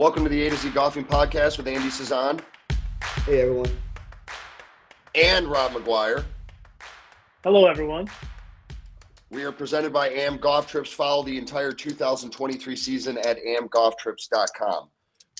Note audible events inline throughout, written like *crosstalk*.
Welcome to the A to Z Golfing Podcast with Andy Cezanne Hey everyone. and Rob Maguire. Hello, everyone. We are presented by AM Golf Trips. Follow the entire 2023 season at amgolftrips.com.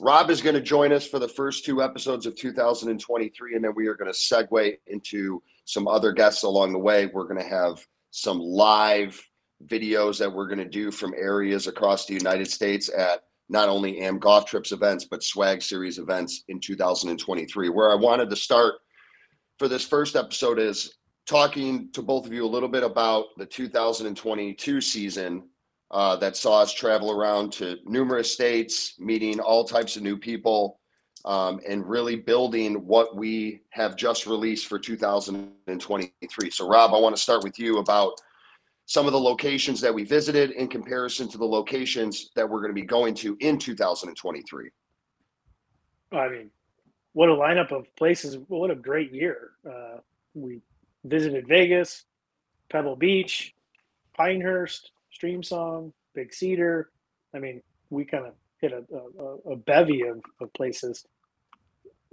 Rob is going to join us for the first two episodes of 2023, and then we are going to segue into some other guests along the way. We're going to have some live videos that we're going to do from areas across the United States at not only AM Golf Trips events, but Swag Series events in 2023. Where I wanted to start for this first episode is talking to both of you a little bit about the 2022 season uh, that saw us travel around to numerous states, meeting all types of new people, um, and really building what we have just released for 2023. So, Rob, I want to start with you about some of the locations that we visited in comparison to the locations that we're going to be going to in 2023. I mean, what a lineup of places! What a great year. Uh, we visited Vegas, Pebble Beach, Pinehurst, Streamsong, Big Cedar. I mean, we kind of hit a, a, a bevy of, of places.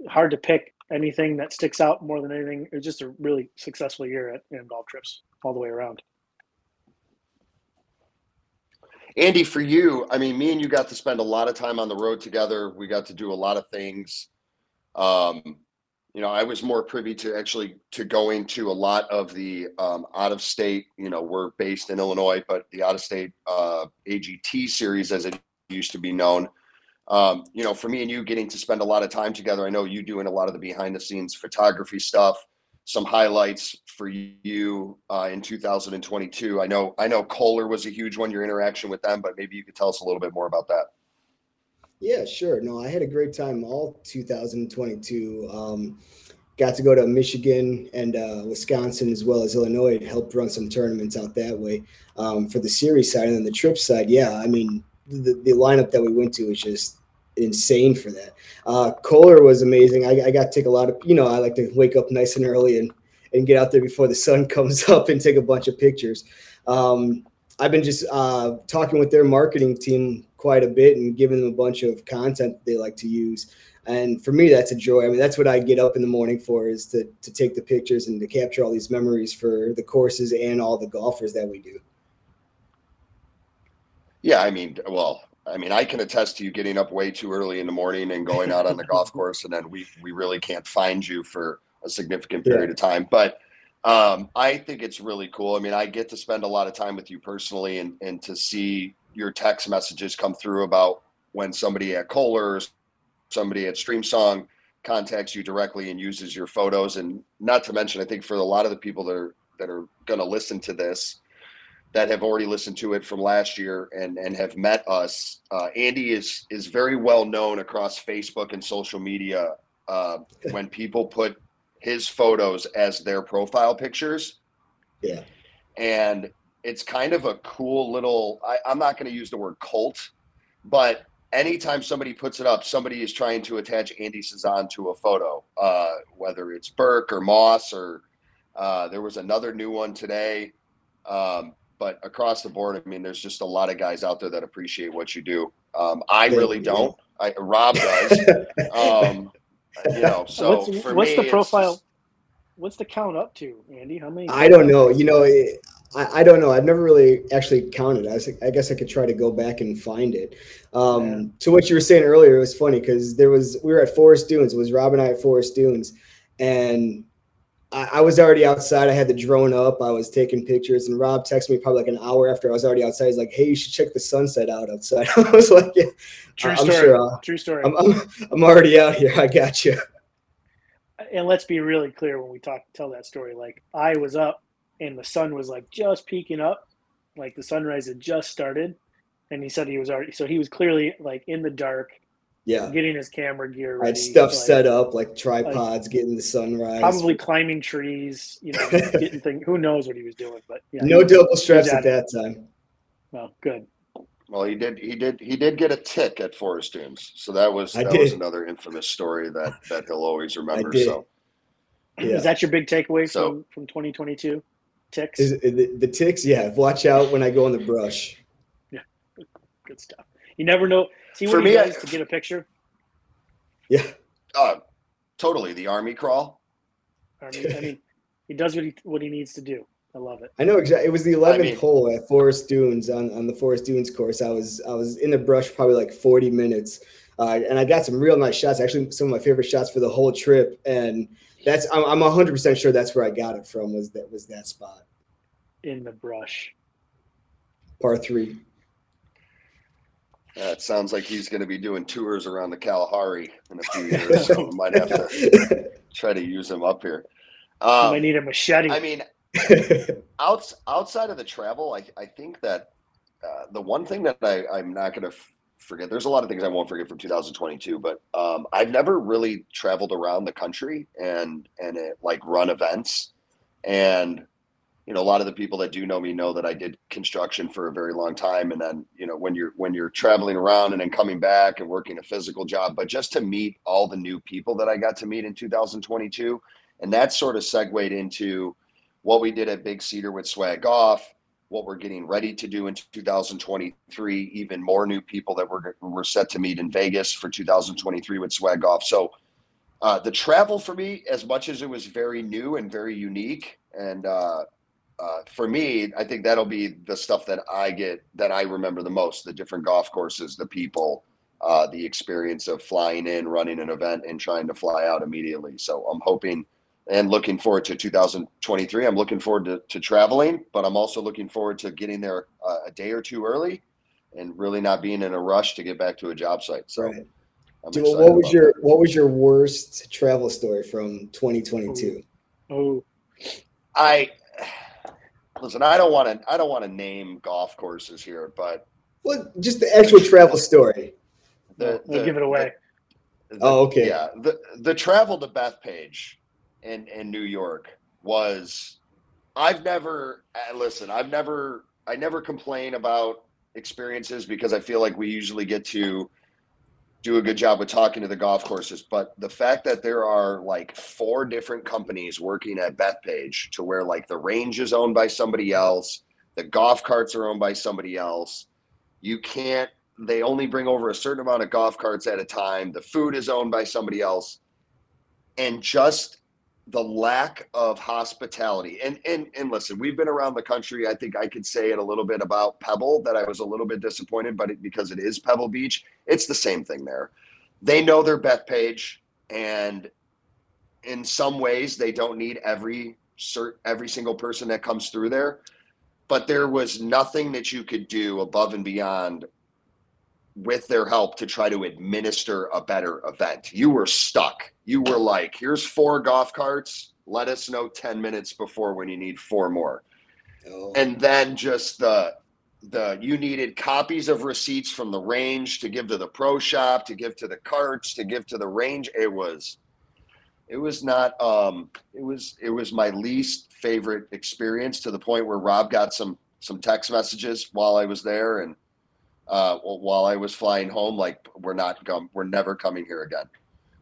Hard to pick anything that sticks out more than anything. It was just a really successful year at, in golf trips all the way around. Andy, for you, I mean, me and you got to spend a lot of time on the road together. We got to do a lot of things. Um, you know, I was more privy to actually to going to a lot of the um, out of state. You know, we're based in Illinois, but the out of state uh, AGT series, as it used to be known. Um, you know, for me and you getting to spend a lot of time together. I know you doing a lot of the behind the scenes photography stuff. Some highlights for you uh, in 2022. I know I know Kohler was a huge one. Your interaction with them, but maybe you could tell us a little bit more about that. Yeah, sure. No, I had a great time all 2022. Um, got to go to Michigan and uh, Wisconsin as well as Illinois. Helped run some tournaments out that way um, for the series side and then the trip side. Yeah, I mean the, the lineup that we went to was just insane for that. Uh, Kohler was amazing. I, I got to take a lot of you know I like to wake up nice and early and and get out there before the sun *laughs* comes up and take a bunch of pictures. Um, I've been just uh, talking with their marketing team quite a bit and giving them a bunch of content they like to use. And for me, that's a joy. I mean, that's what I get up in the morning for is to to take the pictures and to capture all these memories for the courses and all the golfers that we do. Yeah, I mean, well, I mean, I can attest to you getting up way too early in the morning and going out on the golf *laughs* course, and then we we really can't find you for a significant period Yeah. of time. But um, I think it's really cool. I mean, I get to spend a lot of time with you personally, and and to see your text messages come through about when somebody at Kohler, somebody at Streamsong contacts you directly and uses your photos, and not to mention, I think for a lot of the people that are that are going to listen to this that have already listened to it from last year and and have met us. Uh, Andy is is very well known across Facebook and social media uh, when people put his photos as their profile pictures, Yeah. and it's kind of a cool little. I, I'm not going to use the word cult, but anytime somebody puts it up, somebody is trying to attach Andy Cezanne to a photo, uh, whether it's Burke or Moss or uh, there was another new one today. Um, but across the board, I mean, there's just a lot of guys out there that appreciate what you do. Um, I Thank really you. don't. I, Rob *laughs* does. um, you know, so what's for what's me, the profile? just- What's the count up to, Andy? How many? I don't know. You know, it, I, I don't know. I've never really actually counted. I, was, I guess I could try to go back and find it. Um, Yeah. To what you were saying earlier, it was funny because there was we were at Forest Dunes. It was Rob and I at Forest Dunes, and I, I was already outside. I had the drone up. I was taking pictures, and Rob texted me probably like an hour after I was already outside. He's like, "Hey, you should check the sunset out outside." *laughs* I was like, yeah, True I'm story. sure I'll- True story. I'm, I'm, I'm already out here. I got you." and let's be really clear when we talk tell that story like i was up and the sun was like just peeking up like the sunrise had just started and he said he was already so he was clearly like in the dark Yeah. getting his camera gear I had stuff like, set up like tripods, getting the sunrise. probably climbing trees you know *laughs* getting thing who knows what he was doing but yeah no he- double straps at at that time. well good Well, he did. He did. He did get a tick at Forest Dunes, so that was I that was another infamous story that that he'll always remember. So Yeah. is that your big takeaway So- from from 2022 ticks Is it, the, the ticks? Yeah. Watch out when I go in the brush. Yeah, good stuff You never know. See what For he me, I- to get a picture. Yeah. Uh, totally. The army crawl. I mean, I mean, he does what he what he needs to do. I love it. I know exactly. It was the 11th mean- hole at Forest Dunes on, on the Forest Dunes course. I was I was in the brush probably like 40 minutes, uh, and I got some real nice shots. Actually, some of my favorite shots for the whole trip. And that's I'm, I'm 100 percent sure that's where I got it from. Was that was that spot In the brush. par three? Uh, it sounds like he's going to be doing tours around the Kalahari in a few *laughs* years, so we might have to *laughs* try to use him up here. Um, might need a machete. I mean, *laughs* outs, outside of the travel, I, I think that uh, the one thing that I, I'm not going to f- forget, there's a lot of things I won't forget from 2022, but um, I've never really traveled around the country and, and it, like run events. And, you know, a lot of the people that do know me know that I did construction for a very long time. And then, you know, when you're, when you're traveling around and then coming back and working a physical job, but just to meet all the new people that I got to meet in 2022, and that sort of segued into what we did at Big Cedar with Swag Off, what we're getting ready to do in 2023, even more new people that we're, we're set to meet in Vegas for 2023 with Swag Off. So uh, the travel for me, as much as it was very new and very unique, and uh, uh, for me, I think that'll be the stuff that I get that I remember the most: the different golf courses, the people, uh, the experience of flying in, running an event, and trying to fly out immediately. So I'm hoping and looking forward to 2023. I'm looking forward to, to traveling, but I'm also looking forward to getting there uh, a day or two early and really not being in a rush to get back to a job site. So Right. Dude, what was your that. what was your worst travel story from 2022? oh, I listen, I don't want to I don't want to name golf courses here, but Well, just the actual travel story. the, we'll the- give it away. the- Oh, okay. Yeah, the the travel to Bethpage in in New York was. I've never uh, listen. I've never. I never complain about experiences because I feel like we usually get to do a good job with talking to the golf courses. But the fact that there are like four different companies working at Bethpage to where like the range is owned by somebody else, the golf carts are owned by somebody else. You can't they only bring over a certain amount of golf carts at a time. The food is owned by somebody else. And just the lack of hospitality. And and and listen, we've been around the country. I think I could say it a little bit about Pebble that I was a little bit disappointed, but it, because it is Pebble Beach, it's the same thing there. They know their Bethpage, and in some ways, they don't need every cert, every single person that comes through there. But there was nothing that you could do above and beyond with their help to try to administer a better event. You were stuck. You were like, here's four golf carts. Let us know 10 minutes before when you need four more. Oh, And then just the the you needed copies of receipts from the range to give to the pro shop, to give to the carts, to give to the range. It was it was not um it was it was my least favorite experience to the point where Rob got some some text messages while I was there and uh, while I was flying home, like we're not come, we're never coming here again.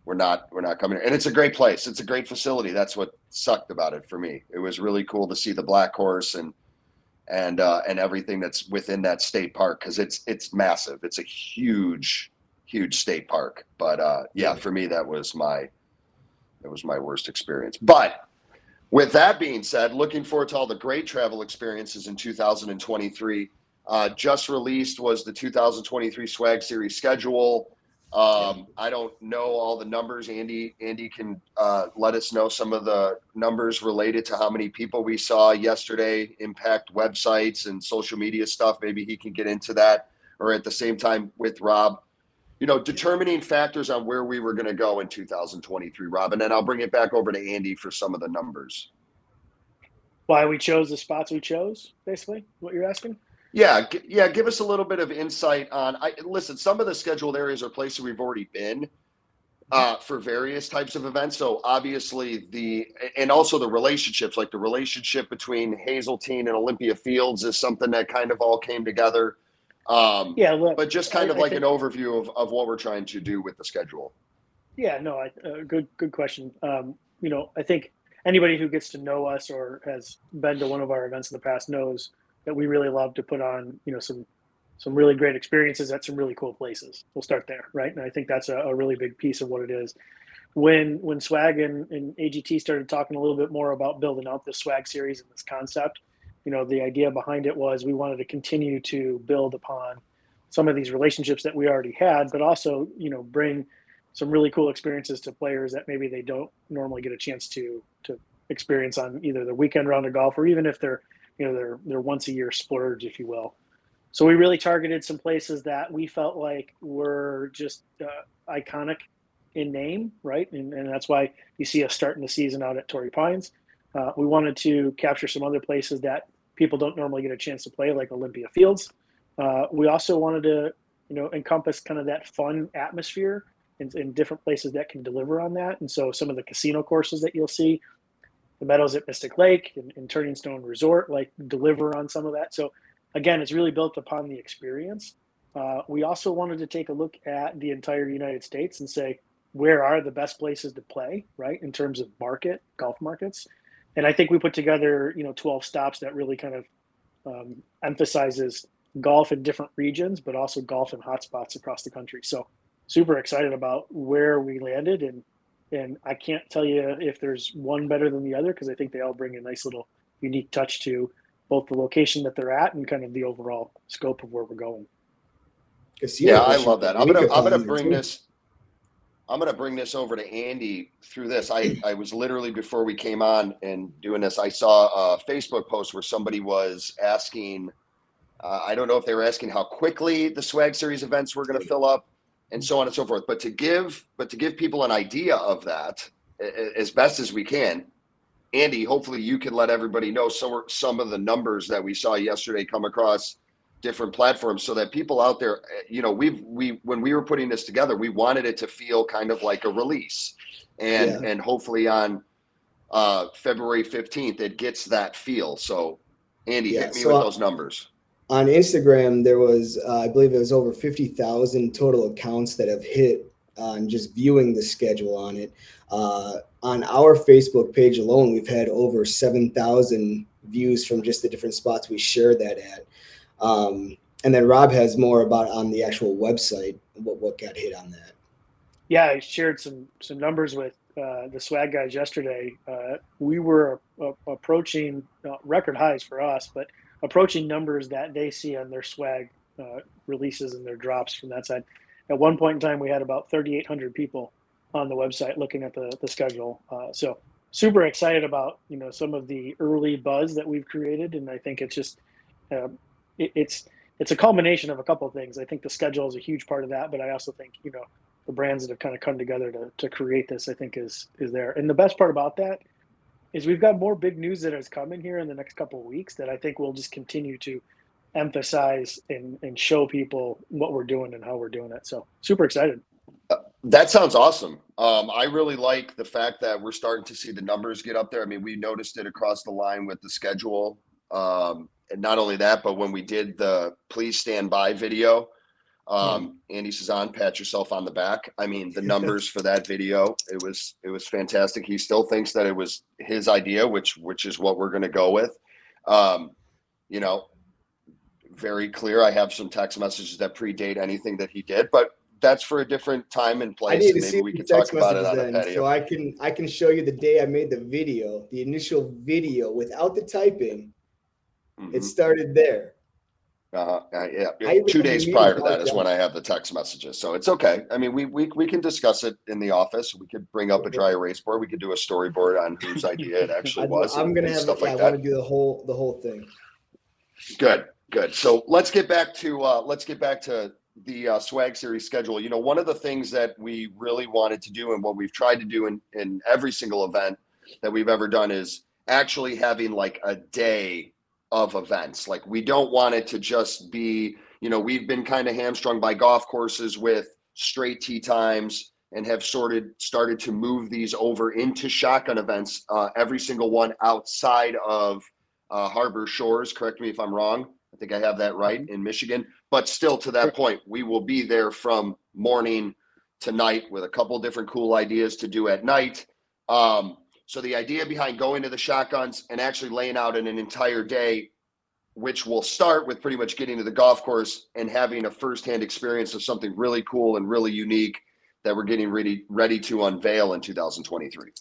We're not, we're not coming here. And it's a great place. It's a great facility. That's what sucked about it for me. It was really cool to see the Black course and, and, uh, and everything that's within that state park. Cause it's, it's massive. It's a huge, huge state park. But, uh, yeah, for me, that was my, that was my worst experience. But with that being said, looking forward to all the great travel experiences in 2023. Uh, just released was the 2023 Swag Series schedule. Um, I don't know all the numbers. Andy, Andy can uh, let us know some of the numbers related to how many people we saw yesterday impact websites and social media stuff. Maybe he can get into that, or at the same time with Rob. You know, determining factors on where we were going to go in 2023, Rob, and then I'll bring it back over to Andy for some of the numbers. Why we chose the spots we chose, basically, what you're asking? Yeah, g- yeah. Give us a little bit of insight on. I listen. Some of the scheduled areas are places we've already been uh, for various types of events. So obviously the and also the relationships, like the relationship between Hazeltine and Olympia Fields, is something that kind of all came together. Um, Yeah, look, but just kind I- of like think- an overview of, of what we're trying to do with the schedule. Yeah, no, I, uh, good good question. Um, you know, I think anybody who gets to know us or has been to one of our events in the past knows that we really love to put on, you know, some some really great experiences at some really cool places. We'll start there, right? And I think that's a, a really big piece of what it is. When when Swag and, and AGT started talking a little bit more about building out this Swag series and this concept, you know, the idea behind it was we wanted to continue to build upon some of these relationships that we already had, but also, you know, bring some really cool experiences to players that maybe they don't normally get a chance to to experience on either the weekend round of golf or even if they're you know they're they're once a year splurge if you will. So we really targeted some places that we felt like were just uh, iconic in name right? And, and that's why you see us starting the season out at torrey pines. Uh, we wanted to capture some other places that people don't normally get a chance to play like olympia fields. Uh, we also wanted to you know encompass kind of that fun atmosphere in different places that can deliver on that. And so some of the casino courses that you'll see, the Meadows at Mystic Lake and, and Turning Stone Resort, like deliver on some of that. So again, it's really built upon the experience. Uh, we also wanted to take a look at the entire United States and say, where are the best places to play, right, in terms of market, golf markets. And I think we put together, you know, 12 stops that really kind of um, emphasizes golf in different regions, but also golf in hotspots across the country. So super excited about where we landed and and I can't tell you if there's one better than the other because I think they all bring a nice little unique touch to both the location that they're at and kind of the overall scope of where we're going. Yeah, I love that. I'm gonna I'm gonna bring this. I'm gonna bring this over to Andy through this. I I was literally before we came on and doing this. I saw a Facebook post where somebody was asking. Uh, I don't know if they were asking how quickly the Swag Series events were going to fill up and so on and so forth. But to give, but to give people an idea of that as best as we can, Andy, hopefully you can let everybody know some some of the numbers that we saw yesterday come across different platforms, so that people out there, you know, we've we when we were putting this together, we wanted it to feel kind of like a release, and yeah. and hopefully on uh, February fifteenth it gets that feel. So, Andy, yeah, hit me so with those numbers on Instagram, there was, uh, I believe it was over 50,000 total accounts that have hit on just viewing the schedule on it. Uh, on our Facebook page alone, we've had over 7,000 views from just the different spots we share that at. Um, and then Rob has more about on the actual website, what, what got hit on that. Yeah, I shared some, some numbers with uh, the swag guys yesterday. Uh, we were uh, approaching uh, record highs for us, but approaching numbers that they see on their swag uh, releases and their drops from that side. At one point in time, we had about 3,800 people on the website looking at the, the schedule. Uh, so super excited about you know some of the early buzz that we've created, and I think it's just uh, it, it's it's a culmination of a couple of things. I think the schedule is a huge part of that, but I also think you know the brands that have kind of come together to, to create this, I think is is there. And the best part about that is we've got more big news that has come in here in the next couple of weeks that I think we'll just continue to emphasize and, and show people what we're doing and how we're doing it. So super excited. Uh, that sounds awesome. Um, I really like the fact that we're starting to see the numbers get up there. I mean, we noticed it across the line with the schedule. Um, and not only that, but when we did the please stand by video, um, Andy Cezanne, pat yourself on the back. I mean, the *laughs* numbers for that video, it was it was fantastic. He still thinks that it was his idea, which which is what we're going to go with. Um, you know, very clear. I have some text messages that predate anything that he did, but that's for a different time and place. and maybe we can talk about it on then, the patio. So I can I can show you the day I made the video, the initial video without the typing. Mm-hmm. It started there. Uh, uh, yeah, two days prior to that is when I have the text messages. So it's okay. I mean, we we we can discuss it in the office. We could bring up a dry erase board. We could do a storyboard on whose *laughs* idea it actually was. I'm gonna have stuff yeah, like I want to do the whole the whole thing. Good, good. So let's get back to uh, let's get back to the uh, swag series schedule. You know, one of the things that we really wanted to do and what we've tried to do in in every single event that we've ever done is actually having like a day of events. Like we don't want it to just be, you know, we've been kind of hamstrung by golf courses with straight tee times and have sorted started to move these over into shotgun events. Uh, every single one outside of uh, Harbor Shores. Correct me if I'm wrong. I think I have that right mm-hmm. in Michigan. But still, to that point, we will be there from morning to night with a couple different cool ideas to do at night. Um, so the idea behind going to the shotguns and actually laying out in an entire day which will start with pretty much getting to the golf course and having a firsthand experience of something really cool and really unique that we're getting ready ready to unveil in 2023.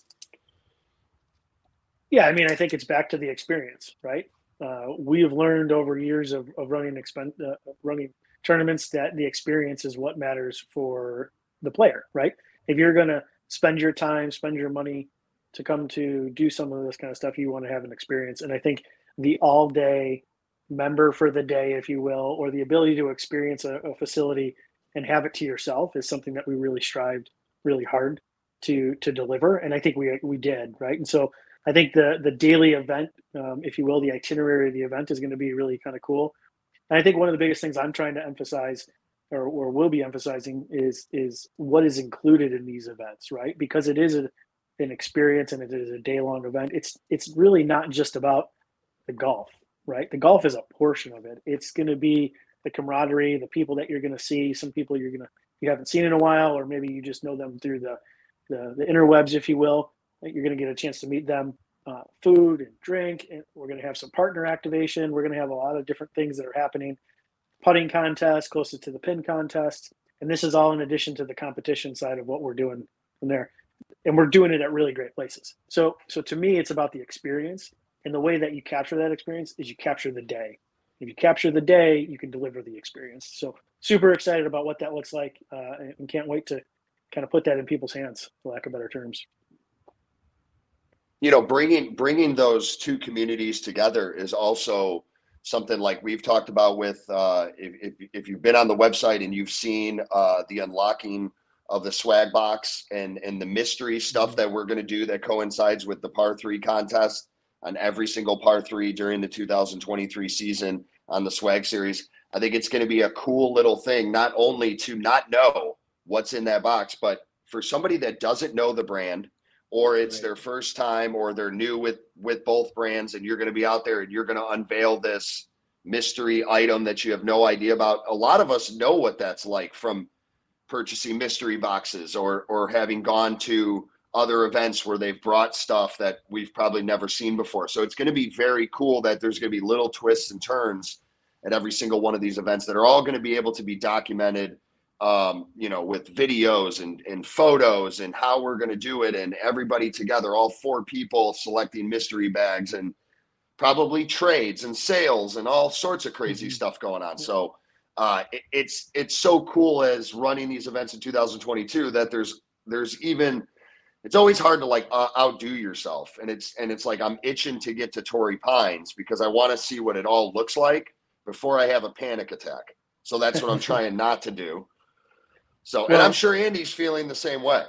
Yeah, I mean, I think it's back to the experience, right? Uh, we have learned over years of, of running expen- uh, running tournaments that the experience is what matters for the player, right? If you're going to spend your time, spend your money to come to do some of this kind of stuff, you want to have an experience. And I think the all day member for the day, if you will, or the ability to experience a, a facility and have it to yourself is something that we really strived really hard to to deliver. And I think we we did, right? And so I think the the daily event, um, if you will, the itinerary of the event is going to be really kind of cool. And I think one of the biggest things I'm trying to emphasize, or, or will be emphasizing, is is what is included in these events, right? Because it is a, an experience and it is a day long event. It's it's really not just about the golf, right? The golf is a portion of it. It's going to be the camaraderie, the people that you're going to see, some people you're going to you haven't seen in a while, or maybe you just know them through the the, the interwebs, if you will. You're going to get a chance to meet them. Uh, food and drink, and we're going to have some partner activation. We're going to have a lot of different things that are happening. Putting contest, closest to the pin contest, and this is all in addition to the competition side of what we're doing from there. And we're doing it at really great places. So, so to me, it's about the experience and the way that you capture that experience is you capture the day. If you capture the day, you can deliver the experience. So super excited about what that looks like, uh, and can't wait to kind of put that in people's hands, for lack of better terms. You know, bringing bringing those two communities together is also something like we've talked about with uh, if, if, if you've been on the website and you've seen uh, the unlocking of the swag box and and the mystery stuff mm-hmm. that we're going to do that coincides with the par three contest on every single par three during the 2023 season on the swag series. I think it's going to be a cool little thing, not only to not know what's in that box, but for somebody that doesn't know the brand or it's right. their first time or they're new with with both brands and you're going to be out there and you're going to unveil this mystery item that you have no idea about. A lot of us know what that's like from purchasing mystery boxes or or having gone to other events where they've brought stuff that we've probably never seen before. So it's going to be very cool that there's going to be little twists and turns at every single one of these events that are all going to be able to be documented um, you know, with videos and, and photos and how we're going to do it and everybody together, all four people selecting mystery bags and probably trades and sales and all sorts of crazy mm-hmm. stuff going on. So uh, it, it's it's so cool as running these events in 2022 that there's there's even it's always hard to like uh, outdo yourself. And it's and it's like i'm itching to get to torrey pines because i want to see what it all looks like before i have a panic attack. So that's what i'm *laughs* trying not to do. So and i'm sure andy's feeling the same way.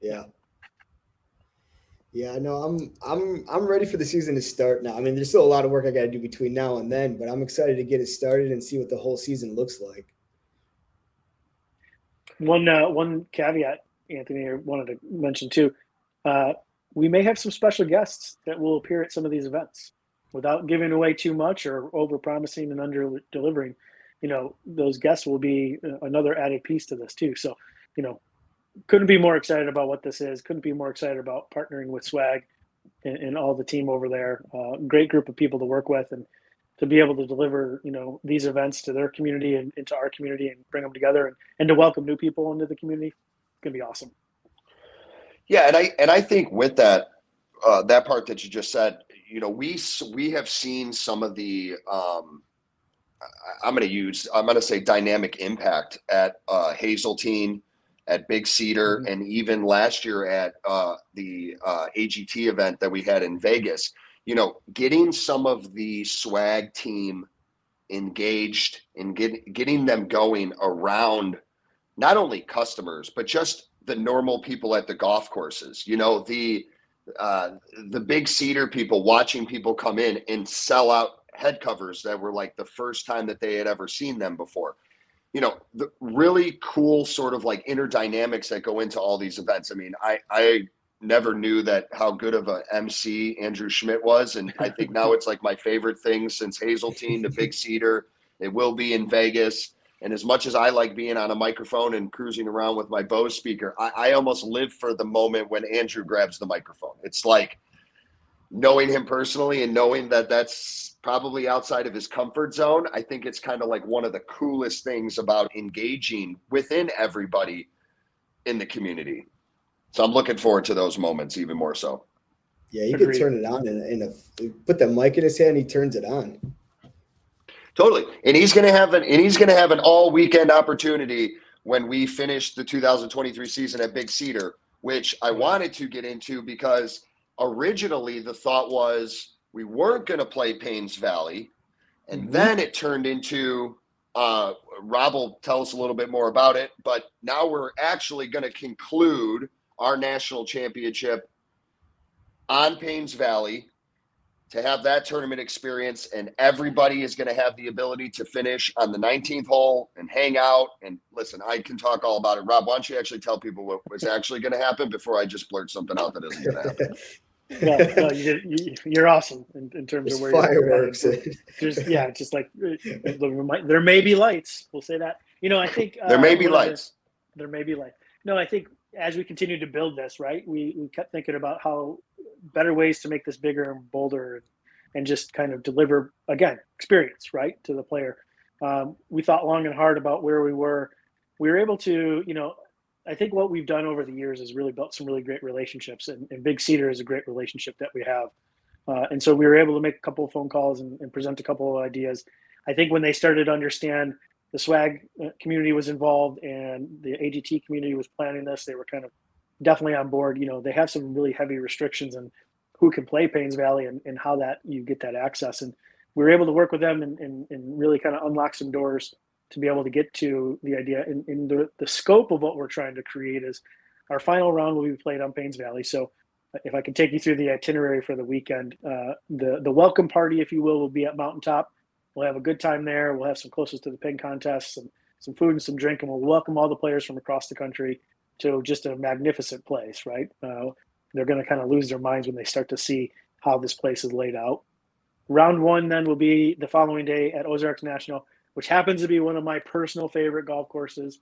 Yeah yeah no i'm i'm i'm ready for the season to start now i mean there's still a lot of work i got to do between now and then but i'm excited to get it started and see what the whole season looks like one uh, one caveat Anthony I wanted to mention too. Uh, we may have some special guests that will appear at some of these events without giving away too much or over promising and under delivering. You know, those guests will be uh, another added piece to this too. So, you know, couldn't be more excited about what this is. Couldn't be more excited about partnering with Swag and, and all the team over there. Uh, great group of people to work with and to be able to deliver, you know, these events to their community and into our community and bring them together and, and to welcome new people into the community It's going to be awesome. Yeah, and I and I think with that uh, that part that you just said, you know, we we have seen some of the um, I'm going to use I'm going to say dynamic impact at uh, Hazeltine, at Big Cedar, mm-hmm. and even last year at uh, the uh, AGT event that we had in Vegas. You know, getting some of the swag team engaged and get, getting them going around not only customers but just the normal people at the golf courses. You know, the uh, the big cedar people watching people come in and sell out head covers that were like the first time that they had ever seen them before. You know, the really cool sort of like inner dynamics that go into all these events. I mean, I I never knew that how good of a MC Andrew Schmidt was, and I think now it's like my favorite thing since Hazeltine to Big Cedar. It will be in Vegas. And as much as I like being on a microphone and cruising around with my Bose speaker, I, I almost live for the moment when Andrew grabs the microphone. It's like, knowing him personally and knowing that that's probably outside of his comfort zone, I think it's kind of like one of the coolest things about engaging within everybody in the community. So I'm looking forward to those moments even more so. Yeah, you could turn it on and, a, in a put the mic in his hand, he turns it on. Totally. And he's gonna have an and he's gonna have an all weekend opportunity when we finish the 2023 season at Big Cedar, which I wanted to get into because originally the thought was we weren't going to play Paynes Valley. And mm-hmm. then it turned into uh, Rob will tell us a little bit more about it, but now we're actually going to conclude our national championship on Paynes Valley to have that tournament experience, and everybody is going to have the ability to finish on the 19th hole and hang out. And listen, I can talk all about it. Rob, why don't you actually tell people what was actually going to happen before I just blurt something out that isn't going to happen? *laughs* no, no, *laughs* you, are awesome in, in terms There's of where fireworks. *laughs* You're just yeah, just like uh, there may be lights. We'll say that. You know, I think uh, there may be lights. The, there may be light. No, I think as we continue to build this, right, we, we kept thinking about how better ways to make this bigger and bolder and just kind of deliver again experience right to the player. Um, we thought long and hard about where we were. We were able to, you know, I think what we've done over the years is really built some really great relationships, and, and Big Cedar is a great relationship that we have. Uh, and so we were able to make a couple of phone calls and, and, present a couple of ideas. I think when they started to understand the swag uh, community was involved and the AGT community was planning this, they were kind of definitely on board. You know, they have some really heavy restrictions and who can play Paynes Valley and, and how that you get that access. And we were able to work with them and, and, and really kind of unlock some doors to be able to get to the idea. And, and the, the scope of what we're trying to create is our final round will be played on Paynes Valley. So if I can take you through the itinerary for the weekend, uh, the the welcome party, if you will, will be at Mountaintop. We'll have a good time there. We'll have some closest to the pin contest, some some food and some drink, and we'll welcome all the players from across the country to just a magnificent place. Right? Uh, they're going to kind of lose their minds when they start to see how this place is laid out. Round one then will be the following day at Ozarks National, which happens to be one of my personal favorite golf courses.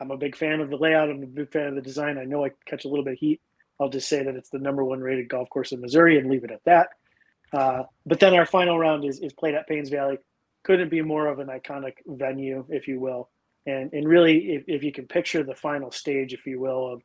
I'm a big fan of the layout. I'm a big fan of the design. I know I catch a little bit of heat. I'll just say that it's the number one rated golf course in Missouri and leave it at that. Uh, but then our final round is, is played at Paynes Valley. Couldn't be more of an iconic venue, if you will. And, and really, if, if you can picture the final stage, if you will, of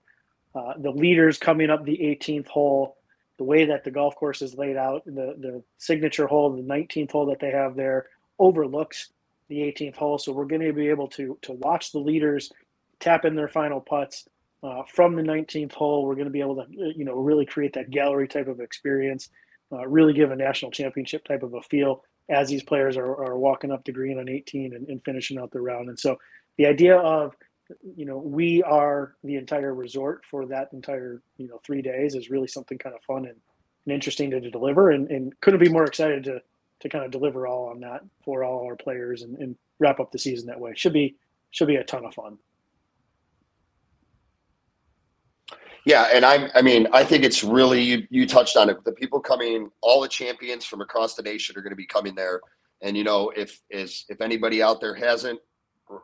uh, the leaders coming up the 18th hole, the way that the golf course is laid out, the, the signature hole, the 19th hole that they have there, overlooks the 18th hole. So we're going to be able to to watch the leaders tap in their final putts uh, from the 19th hole. We're going to be able to you know really create that gallery type of experience, uh, really give a national championship type of a feel as these players are, are walking up the green on 18 and, and finishing out the round. And so the idea of you know we are the entire resort for that entire you know three days is really something kind of fun and, and interesting to, to deliver and, and couldn't be more excited to to kind of deliver all on that for all our players and, and wrap up the season that way. Should be should be a ton of fun. Yeah, and I'm I mean, I think it's really you you touched on it. The people coming, all the champions from across the nation are going to be coming there. And you know, if is if anybody out there hasn't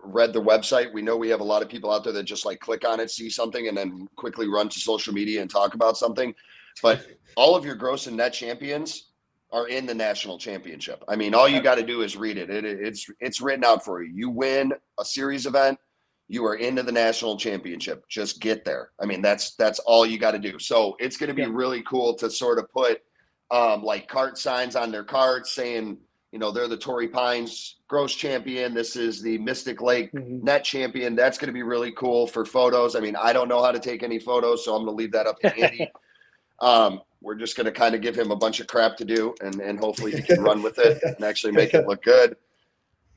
read the website, we know we have a lot of people out there that just like click on it, see something, and then quickly run to social media and talk about something. But all of your gross and net champions are in the national championship. I mean, all you got to do is read it. it. It's it's written out for you. You win a series event, you are into the national championship. Just get there. I mean, that's that's all you got to do. So it's going to be yeah. really cool to sort of put um, like cart signs on their carts saying, you know, they're the Torrey Pines gross champion. This is the Mystic Lake mm-hmm. net champion. That's going to be really cool for photos. I mean, I don't know how to take any photos, so I'm going to leave that up to Andy. *laughs* um, we're just going to kind of give him a bunch of crap to do, and and hopefully he can run with it *laughs* and actually make it look good.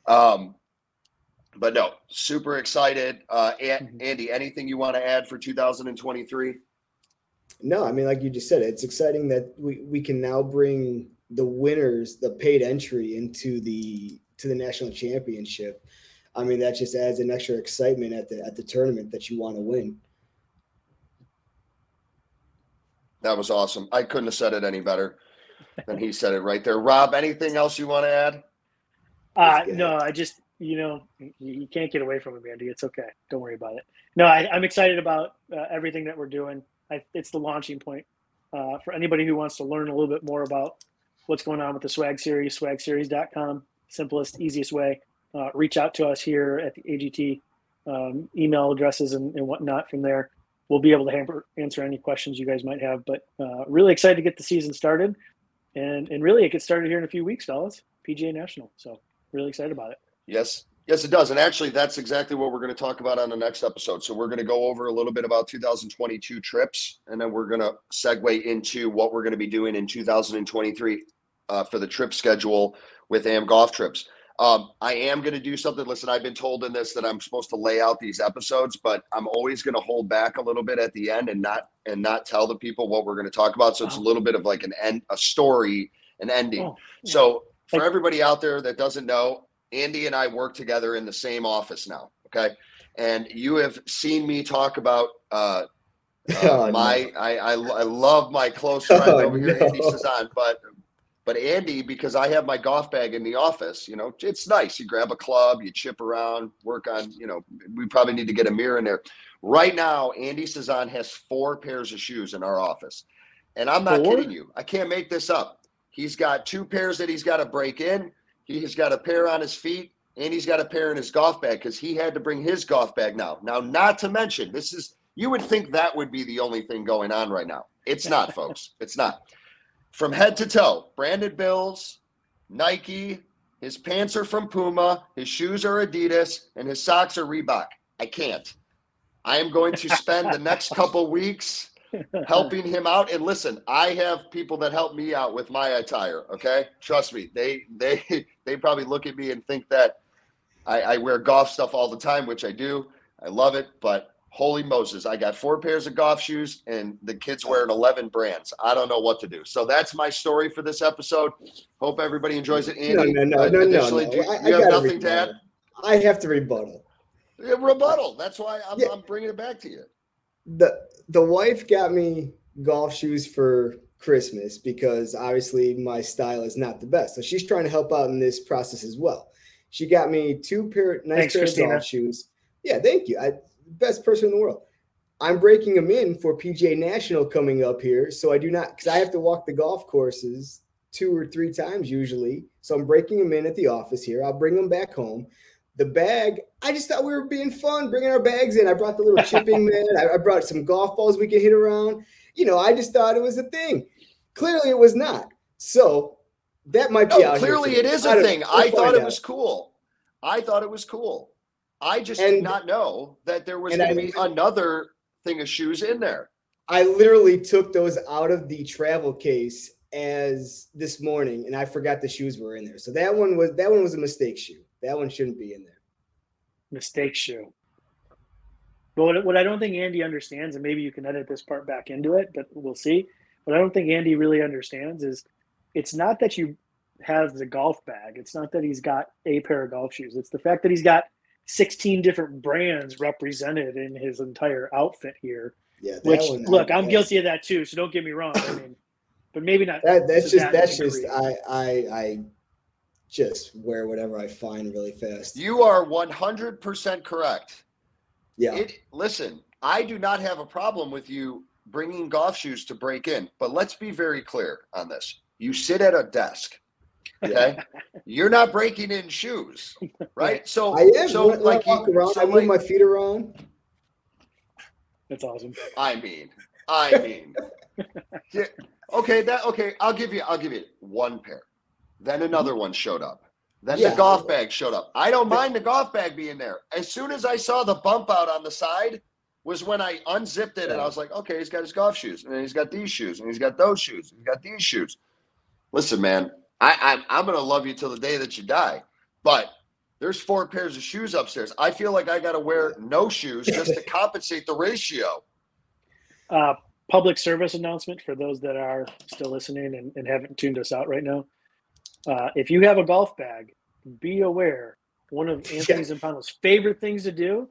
Um, but no, super excited. Uh, mm-hmm. Andy, anything you want to add for 2023? No, I mean, like you just said, it's exciting that we, we can now bring the winners, the paid entry into the to the national championship. I mean, that just adds an extra excitement at the at the tournament that you want to win. That was awesome. I couldn't have said it any better than he said it right there. Rob, anything else you want to add? Uh, no, I just, you know, you can't get away from it, Andy. It's okay. Don't worry about it. No, I, am excited about uh, everything that we're doing. I, it's the launching point. Uh, for anybody who wants to learn a little bit more about what's going on with the swag series, swagseries.com, simplest, easiest way. Uh, reach out to us here at the AGT, um, email addresses and, and, whatnot from there. We'll be able to hamper, answer any questions you guys might have. But uh, really excited to get the season started. And, and really, it gets started here in a few weeks, fellas. PGA National. So, really excited about it. Yes, Yes, it does. And actually, that's exactly what we're going to talk about on the next episode. So, we're going to go over a little bit about 2022 trips, and then we're going to segue into what we're going to be doing in 2023 uh, for the trip schedule with AM Golf Trips. Um, I am going to do something. Listen, I've been told in this that I'm supposed to lay out these episodes, but I'm always going to hold back a little bit at the end and not and not tell the people what we're going to talk about. So it's a little bit of like an end, a story, an ending. Oh, yeah. So for everybody out there that doesn't know, Andy and I work together in the same office now. Okay. And you have seen me talk about uh, *laughs* uh, oh, my, no. I, I, I, love my close friend *laughs* oh, over here, no. Andy Cezanne, but, but Andy, because I have my golf bag in the office, you know, it's nice. You grab a club, you chip around, work on, you know, we probably need to get a mirror in there. Right now, Andy Cezanne has four pairs of shoes in our office. And I'm not four? kidding you. I can't make this up. He's got two pairs that he's got to break in. He's got a pair on his feet and he's got a pair in his golf bag because he had to bring his golf bag now. Now, not to mention, this is you would think that would be the only thing going on right now. It's not, folks. It's not. From head to toe, branded bills, Nike, his pants are from Puma, his shoes are Adidas, and his socks are Reebok. I can't. I am going to spend the next *laughs* couple weeks helping him out. And listen, I have people that help me out with my attire. Okay, trust me. They they *laughs* they probably look at me and think that I, I wear golf stuff all the time, which I do. I love it, but holy Moses, I got four pairs of golf shoes and the kids wearing 11 brands. I don't know what to do. So that's my story for this episode. Hope everybody enjoys it. Andy, no, no, no, uh, no, no, no. Do, I, you have nothing rebuttal. to add? I have to rebuttal. Yeah, rebuttal. That's why I'm, yeah. I'm bringing it back to you the the wife got me golf shoes for Christmas because obviously my style is not the best. So she's trying to help out in this process as well. She got me two pair nice Thanks, pair Christina. of golf shoes. Yeah, thank you. I best person in the world. I'm breaking them in for PGA National coming up here, so I do not because I have to walk the golf courses two or three times usually. So I'm breaking them in at the office here. I'll bring them back home the bag, I just thought we were being fun, bringing our bags in. I brought the little chipping *laughs* man. I, I brought some golf balls we could hit around. You know, I just thought it was a thing. Clearly, it was not. So that might be no, clearly it is a thing. I thought it out. was cool. I thought it was cool. I just and, did not know that there was going to be another thing of shoes in there. I literally took those out of the travel case as this morning, and I forgot the shoes were in there. So that one was that one was a mistake shoe. That one shouldn't be in there. Mistake shoe. But what, what I don't think Andy understands, and maybe you can edit this part back into it, but we'll see. What I don't think Andy really understands is it's not that you have the golf bag. It's not that he's got a pair of golf shoes. It's the fact that he's got 16 different brands represented in his entire outfit here. Yeah, which one, look, I'm guilty of that too. So don't get me wrong. I mean, but maybe not. That, that's just that that's just I I I just wear whatever I find really fast. You are 100% correct. Yeah. It, listen, I do not have a problem with you bringing golf shoes to break in, but let's be very clear on this. You sit at a desk. Okay, you're not breaking in shoes, right? So I am. So when, like, I walk around, so I move like, my feet around. That's awesome. I mean, I mean, yeah, okay, that okay. I'll give you. I'll give you one pair. Then another one showed up. Then yeah. the golf bag showed up. I don't mind the golf bag being there. As soon as I saw the bump out on the side, was when I unzipped it and I was like, okay, he's got his golf shoes, and then he's got these shoes, and he's got those shoes, and he's got these shoes. Listen, man, I, I'm I'm gonna love you till the day that you die. But there's four pairs of shoes upstairs. I feel like I gotta wear no shoes just to *laughs* compensate the ratio. Uh, public service announcement for those that are still listening and, and haven't tuned us out right now. Uh, if you have a golf bag, be aware one of *laughs* Anthony yeah. Zampano's favorite things to do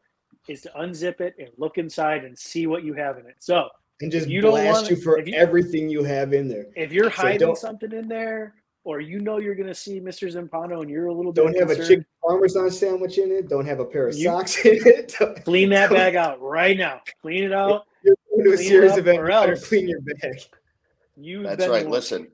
is to unzip it and look inside and see what you have in it. So and just you blast don't want, you for you, everything you have in there. If you're so hiding something in there, or you know you're going to see Mr. Zampano and you're a little bit don't have a chicken parmesan sandwich in it. Don't have a pair of you, socks in it. *laughs* clean that bag out right now. Clean it out. *laughs* You're going to a series of events. Clean your bag. You've That's right. one. Listen,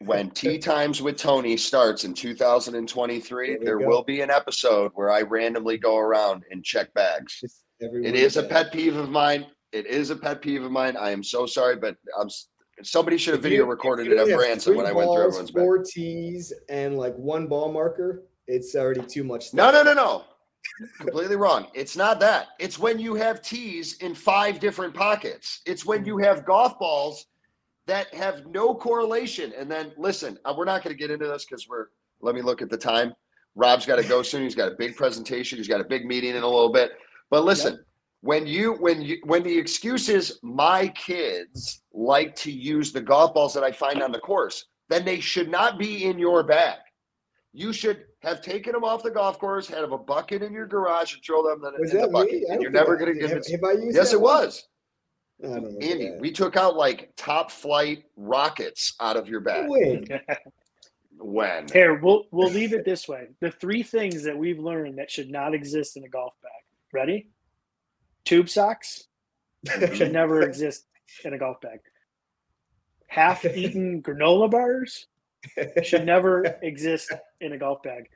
when *laughs* Tea Times with Tony starts in 2023, There there will be an episode where I randomly go around and check bags. Just every It week, is a pet peeve of mine. It is a pet peeve of mine. I am so sorry, but I'm. Somebody should have if you- video recorded it at Branson when I went through everyone's. Four tees and like one ball marker. It's already too much. No, stuff. no, no, no. Completely wrong. It's not that. It's when you have tees in five different pockets. It's when you have golf balls that have no correlation. And then listen, uh, we're not going to get into this because we're. Let me look at the time. Rob's got to go soon. He's got a big presentation. He's got a big meeting in a little bit. But listen, when you when you when the excuse is my kids like to use the golf balls that I find on the course, then they should not be in your bag. You should have taken them off the golf course, had a bucket in your garage, and throw them in, Was in the bucket. And you're never going to get have, it. have I used Yes, it was. I don't remember Andy, that. we took out like Top-Flite rockets out of your bag. Win. *laughs* When? Here, we'll we'll leave it this way. The three things that we've learned that should not exist in a golf bag. Ready? Tube socks should *laughs* never exist in a golf bag. Half-eaten *laughs* granola bars should never exist in a golf bag.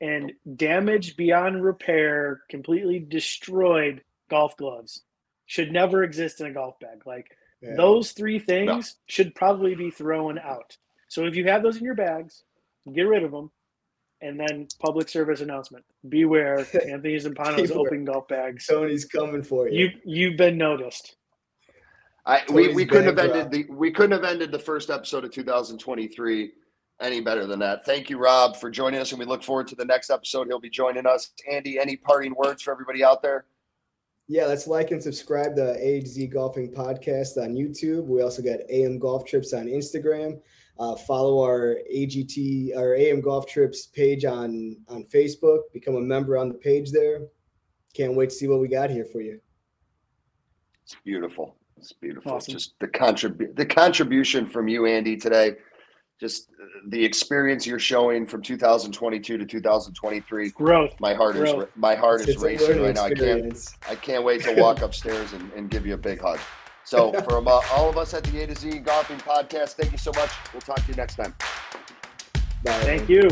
And damaged beyond repair, completely destroyed golf gloves should never exist in a golf bag. Like Yeah. those three things should probably be thrown out. So if you have those in your bags, get rid of them. And then public service announcement: Beware, *laughs* Anthony Zampano's Beware. open golf bags. Tony's coming for you. You you've been noticed. I, we, we couldn't have ended the we couldn't have ended the first episode of 2023 any better than that. Thank you, Rob, for joining us, and we look forward to the next episode. He'll be joining us. Andy, any parting words for everybody out there? Yeah, let's like and subscribe to A to Z Golfing Podcast on YouTube. We also got AM Golf Trips on Instagram. Uh, follow our AGT our AM Golf Trips page on on Facebook. Become a member on the page there. Can't wait to see what we got here for you. It's beautiful. It's beautiful. Awesome. Just the contrib- the contribution from you, Andy, today. Just uh, the experience you're showing from 2022 to 2023. Growth. My heart is my heart is It's a racing right now. I can't. I can't wait to walk upstairs and, and give you a big hug. So, from uh, all of us at the A to Z Golfing Podcast, thank you so much. We'll talk to you next time. Bye. Thank you.